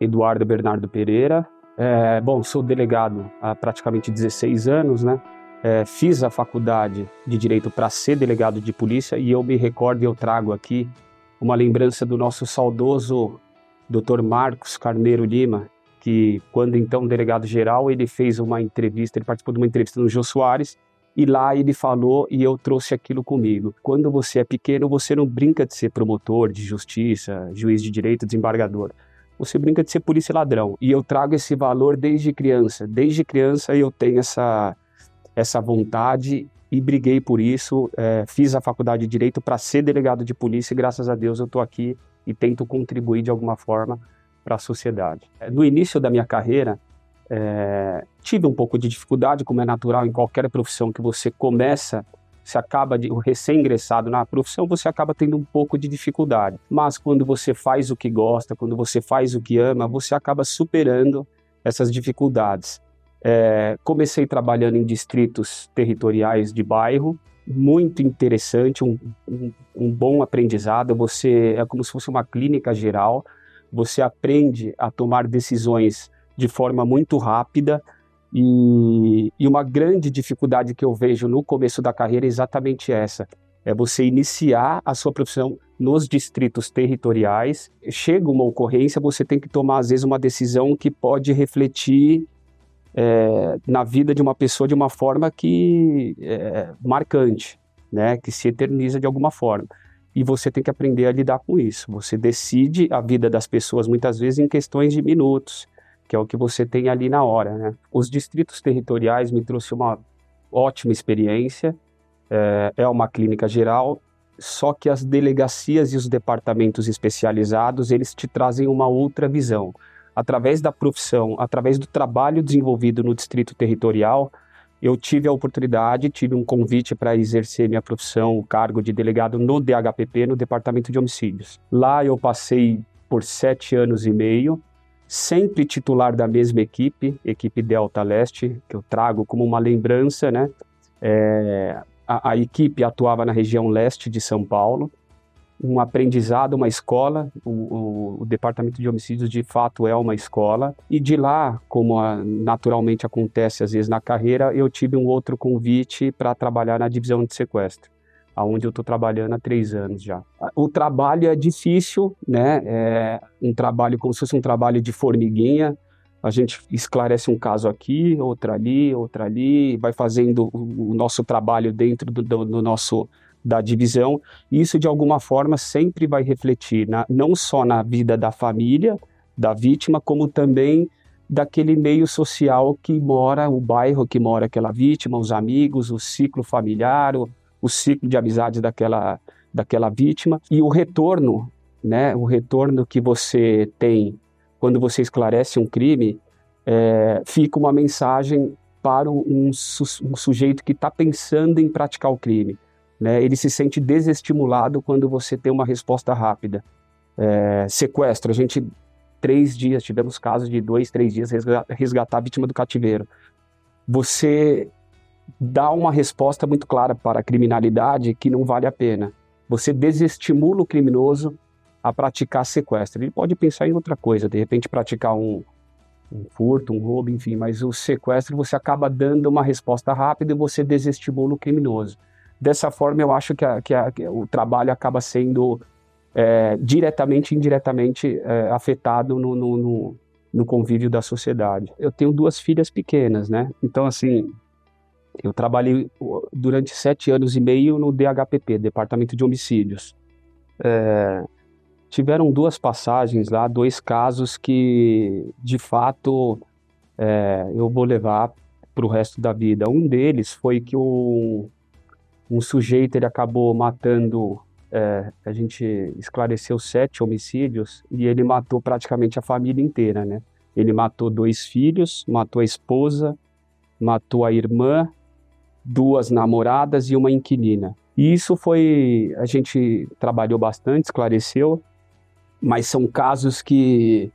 Eduardo Bernardo Pereira. É, bom, sou delegado há praticamente 16 anos, né? É, fiz a faculdade de Direito para ser delegado de polícia e eu me recordo e eu trago aqui uma lembrança do nosso saudoso Dr. Marcos Carneiro Lima, que quando então delegado geral, ele fez uma entrevista, ele participou de uma entrevista no Jô Soares, e lá ele falou e eu trouxe aquilo comigo. Quando você é pequeno, você não brinca de ser promotor de justiça, juiz de direito, desembargador. Você brinca de ser polícia ladrão. E eu trago esse valor desde criança. Desde criança eu tenho essa, essa vontade e briguei por isso. É, fiz a faculdade de direito para ser delegado de polícia e graças a Deus eu estou aqui e tento contribuir de alguma forma para a sociedade. É, no início da minha carreira, é, tive um pouco de dificuldade, como é natural em qualquer profissão que você começa, você acaba de recém-ingressado na profissão, você acaba tendo um pouco de dificuldade. Mas quando você faz o que gosta, quando você faz o que ama, você acaba superando essas dificuldades. É, comecei trabalhando em distritos territoriais de bairro, muito interessante, um, um, um bom aprendizado. Você é como se fosse uma clínica geral você aprende a tomar decisões de forma muito rápida. E, e, uma grande dificuldade que eu vejo no começo da carreira é exatamente essa: é você iniciar a sua profissão nos distritos territoriais. Chega uma ocorrência, você tem que tomar, às vezes, uma decisão que pode refletir é, na vida de uma pessoa de uma forma que é marcante, né? que se eterniza de alguma forma e você tem que aprender a lidar com isso. Você decide a vida das pessoas muitas vezes em questões de minutos, que é o que você tem ali na hora. Né? Os distritos territoriais me trouxe uma ótima experiência. É, é uma clínica geral, só que as delegacias e os departamentos especializados eles te trazem uma outra visão. Através da profissão, através do trabalho desenvolvido no distrito territorial, eu tive a oportunidade, tive um convite para exercer minha profissão, o cargo de delegado no DHPP, no Departamento de Homicídios. Lá eu passei por sete anos e meio, sempre titular da mesma equipe, equipe Delta Leste, que eu trago como uma lembrança, né? É, a, a equipe atuava na região leste de São Paulo, um aprendizado, uma escola. O, o, o, Departamento de Homicídios, de fato, é uma escola. E de lá, como a, naturalmente acontece às vezes na carreira, eu tive um outro convite para trabalhar na divisão de sequestro, aonde eu estou trabalhando há três anos já. O trabalho é difícil, né? É um trabalho como se fosse um trabalho de formiguinha. A gente esclarece um caso aqui, outro ali, outro ali, vai fazendo o, nosso trabalho dentro do, do, do nosso da divisão, isso de alguma forma sempre vai refletir na, não só na vida da família, da vítima, como também daquele meio social que mora, o bairro que mora aquela vítima, os amigos, o ciclo familiar, o ciclo de amizades daquela, daquela vítima e o retorno, né, o retorno que você tem quando você esclarece um crime, é, fica uma mensagem para um, um sujeito que está pensando em praticar o crime né, ele se sente desestimulado quando você tem uma resposta rápida. É, sequestro, a gente, três dias, tivemos casos de dois, três dias resgatar a vítima do cativeiro. Você dá uma resposta muito clara para a criminalidade que não vale a pena. Você desestimula o criminoso a praticar sequestro. Ele pode pensar em outra coisa, de repente praticar um, um furto, um roubo, enfim, mas o sequestro você acaba dando uma resposta rápida e você desestimula o criminoso. Dessa forma, eu acho que, a, que, a, que o trabalho acaba sendo é, diretamente e indiretamente é, afetado no, no, no, no, convívio da sociedade. Eu tenho duas filhas pequenas, né? Então, assim, eu trabalhei durante sete anos e meio no DHPP, Departamento de Homicídios. É, tiveram duas passagens lá, dois casos que, de fato, é, eu vou levar para o resto da vida. Um deles foi que o um sujeito ele acabou matando, é, a gente esclareceu sete homicídios e ele matou praticamente a família inteira, né? Ele matou dois filhos, matou a esposa, matou a irmã, duas namoradas e uma inquilina. E isso foi, a gente trabalhou bastante, esclareceu, mas são casos que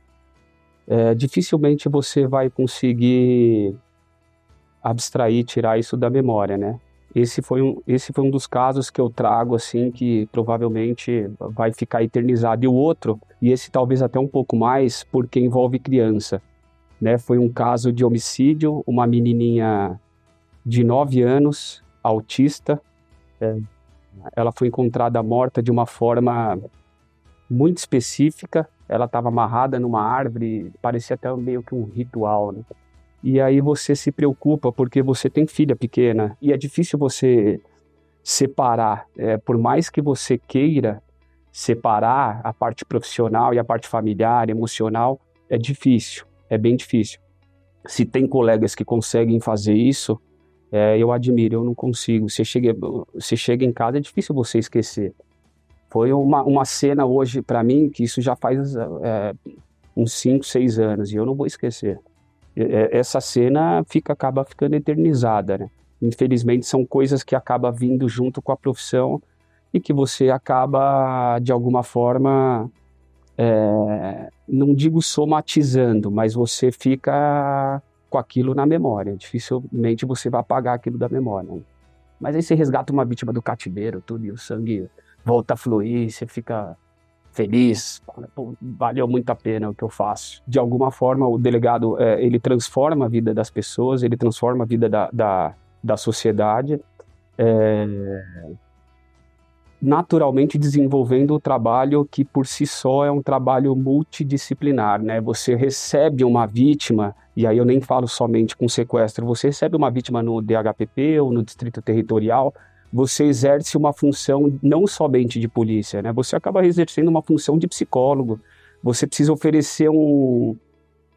é, dificilmente você vai conseguir abstrair, tirar isso da memória, né? esse foi um, esse foi um dos casos que eu trago assim que provavelmente vai ficar eternizado. E o outro, e esse talvez até um pouco mais, porque envolve criança, né? Foi um caso de homicídio, uma menininha de 9 anos, autista, é, ela foi encontrada morta de uma forma muito específica. Ela estava amarrada numa árvore, parecia até meio que um ritual, né? E aí você se preocupa porque você tem filha pequena e é difícil você separar. É, por mais que você queira separar a parte profissional e a parte familiar, emocional, é difícil, é bem difícil. Se tem colegas que conseguem fazer isso, é, eu admiro, eu não consigo. Você chega, você chega em casa, é difícil você esquecer. Foi uma, uma cena hoje para mim que isso já faz é, uns 5, 6 anos e eu não vou esquecer. É, essa cena fica acaba ficando eternizada, né? Infelizmente são coisas que acaba vindo junto com a profissão e que você acaba de alguma forma é, não digo somatizando, mas você fica com aquilo na memória. Dificilmente você vai apagar aquilo da memória. Né? Mas aí você resgata uma vítima do cativeiro, tudo e o sangue volta a fluir, você fica feliz, Pô, valeu muito a pena o que eu faço. De alguma forma, o delegado, é, ele transforma a vida das pessoas, ele transforma a vida da, da, da sociedade, é, naturalmente desenvolvendo o trabalho que por si só é um trabalho multidisciplinar, né? Você recebe uma vítima, e aí eu nem falo somente com sequestro, você recebe uma vítima no DHPP ou no Distrito Territorial, você exerce uma função não somente de polícia, né? Você acaba exercendo uma função de psicólogo. Você precisa oferecer um,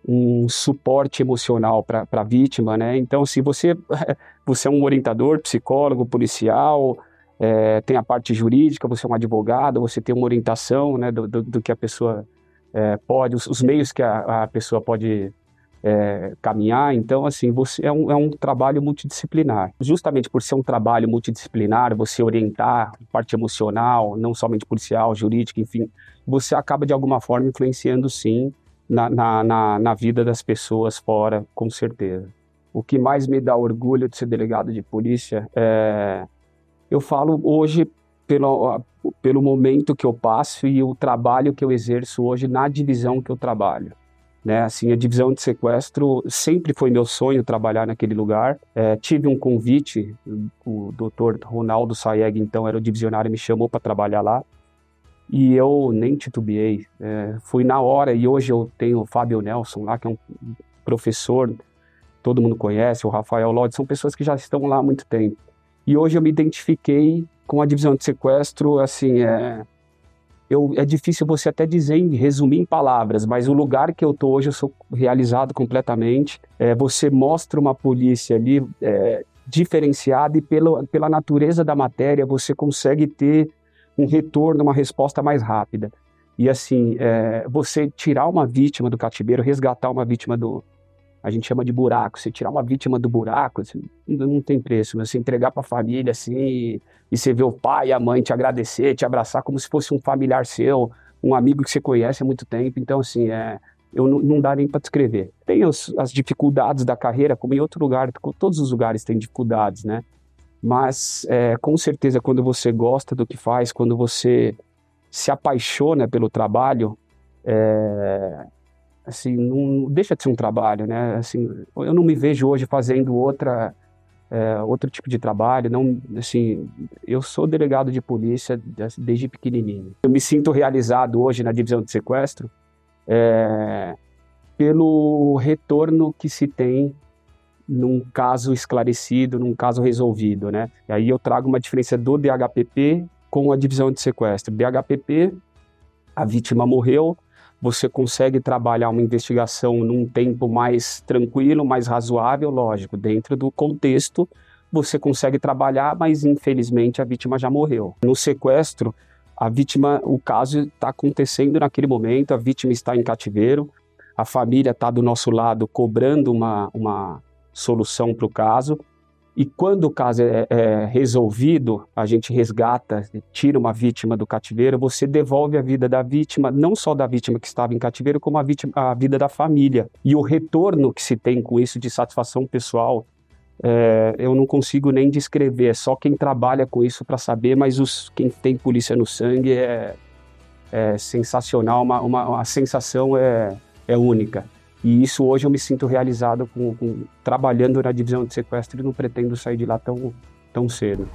um suporte emocional para a vítima, né? Então, se você você é um orientador, psicólogo, policial, é, tem a parte jurídica, você é um advogado, você tem uma orientação, né, do, do, do que a pessoa é, pode, os, os, meios que a, a pessoa pode é, caminhar. Então, assim, você é um, é um trabalho multidisciplinar. Justamente por ser um trabalho multidisciplinar, você orientar parte emocional, não somente policial, jurídica, enfim, você acaba de alguma forma influenciando sim na, na, na, na vida das pessoas fora, com certeza. O que mais me dá orgulho de ser delegado de polícia é. Eu falo hoje pelo, pelo momento que eu passo e o trabalho que eu exerço hoje na divisão que eu trabalho. Né, assim, a divisão de sequestro sempre foi meu sonho trabalhar naquele lugar. É, tive um convite, o doutor Ronaldo Saeg, então era o divisionário, me chamou para trabalhar lá. E eu nem titubeei, é, fui na hora. E hoje eu tenho o Fábio Nelson lá, que é um professor, todo mundo conhece, o Rafael Lodge, são pessoas que já estão lá há muito tempo. E hoje eu me identifiquei com a divisão de sequestro, assim, é, eu, é difícil você até dizer, resumir em palavras, mas o lugar que eu tô hoje eu sou realizado completamente. É, você mostra uma polícia ali é, diferenciada e pela, pela natureza da matéria você consegue ter um retorno, uma resposta mais rápida. E assim, é, você tirar uma vítima do cativeiro, resgatar uma vítima do, a gente chama de buraco. Você tirar uma vítima do buraco, não tem preço. Você entregar para a família assim e, e você ver o pai e a mãe te agradecer, te abraçar como se fosse um familiar seu, um amigo que você conhece há muito tempo. Então, assim, é, eu não, não dá nem para descrever. Tem os, as dificuldades da carreira, como em outro lugar, todos os lugares têm dificuldades, né? Mas, é, com certeza, quando você gosta do que faz, quando você se apaixona pelo trabalho, é, assim, não deixa de ser um trabalho, né? Assim, eu não me vejo hoje fazendo outra é, outro tipo de trabalho, não, assim, eu sou delegado de polícia desde pequenininho. Eu me sinto realizado hoje na divisão de sequestro é, pelo retorno que se tem num caso esclarecido, num caso resolvido, né? E aí eu trago uma diferença do DHPP com a divisão de sequestro. DHPP, a vítima morreu, você consegue trabalhar uma investigação num tempo mais tranquilo, mais razoável, lógico, dentro do contexto você consegue trabalhar, mas infelizmente a vítima já morreu. No sequestro, a vítima, o caso está acontecendo naquele momento, a vítima está em cativeiro, a família está do nosso lado cobrando uma, uma solução para o caso, e quando o caso é, é, resolvido, a gente resgata, tira uma vítima do cativeiro, você devolve a vida da vítima, não só da vítima que estava em cativeiro, como a, vítima, a vida da família. E o retorno que se tem com isso de satisfação pessoal é, eu não consigo nem descrever, é só quem trabalha com isso para saber, mas os, quem tem polícia no sangue é, é sensacional, uma, uma, a sensação é, é única. E isso hoje eu me sinto realizado com, com, trabalhando na divisão de sequestro e não pretendo sair de lá tão, tão cedo.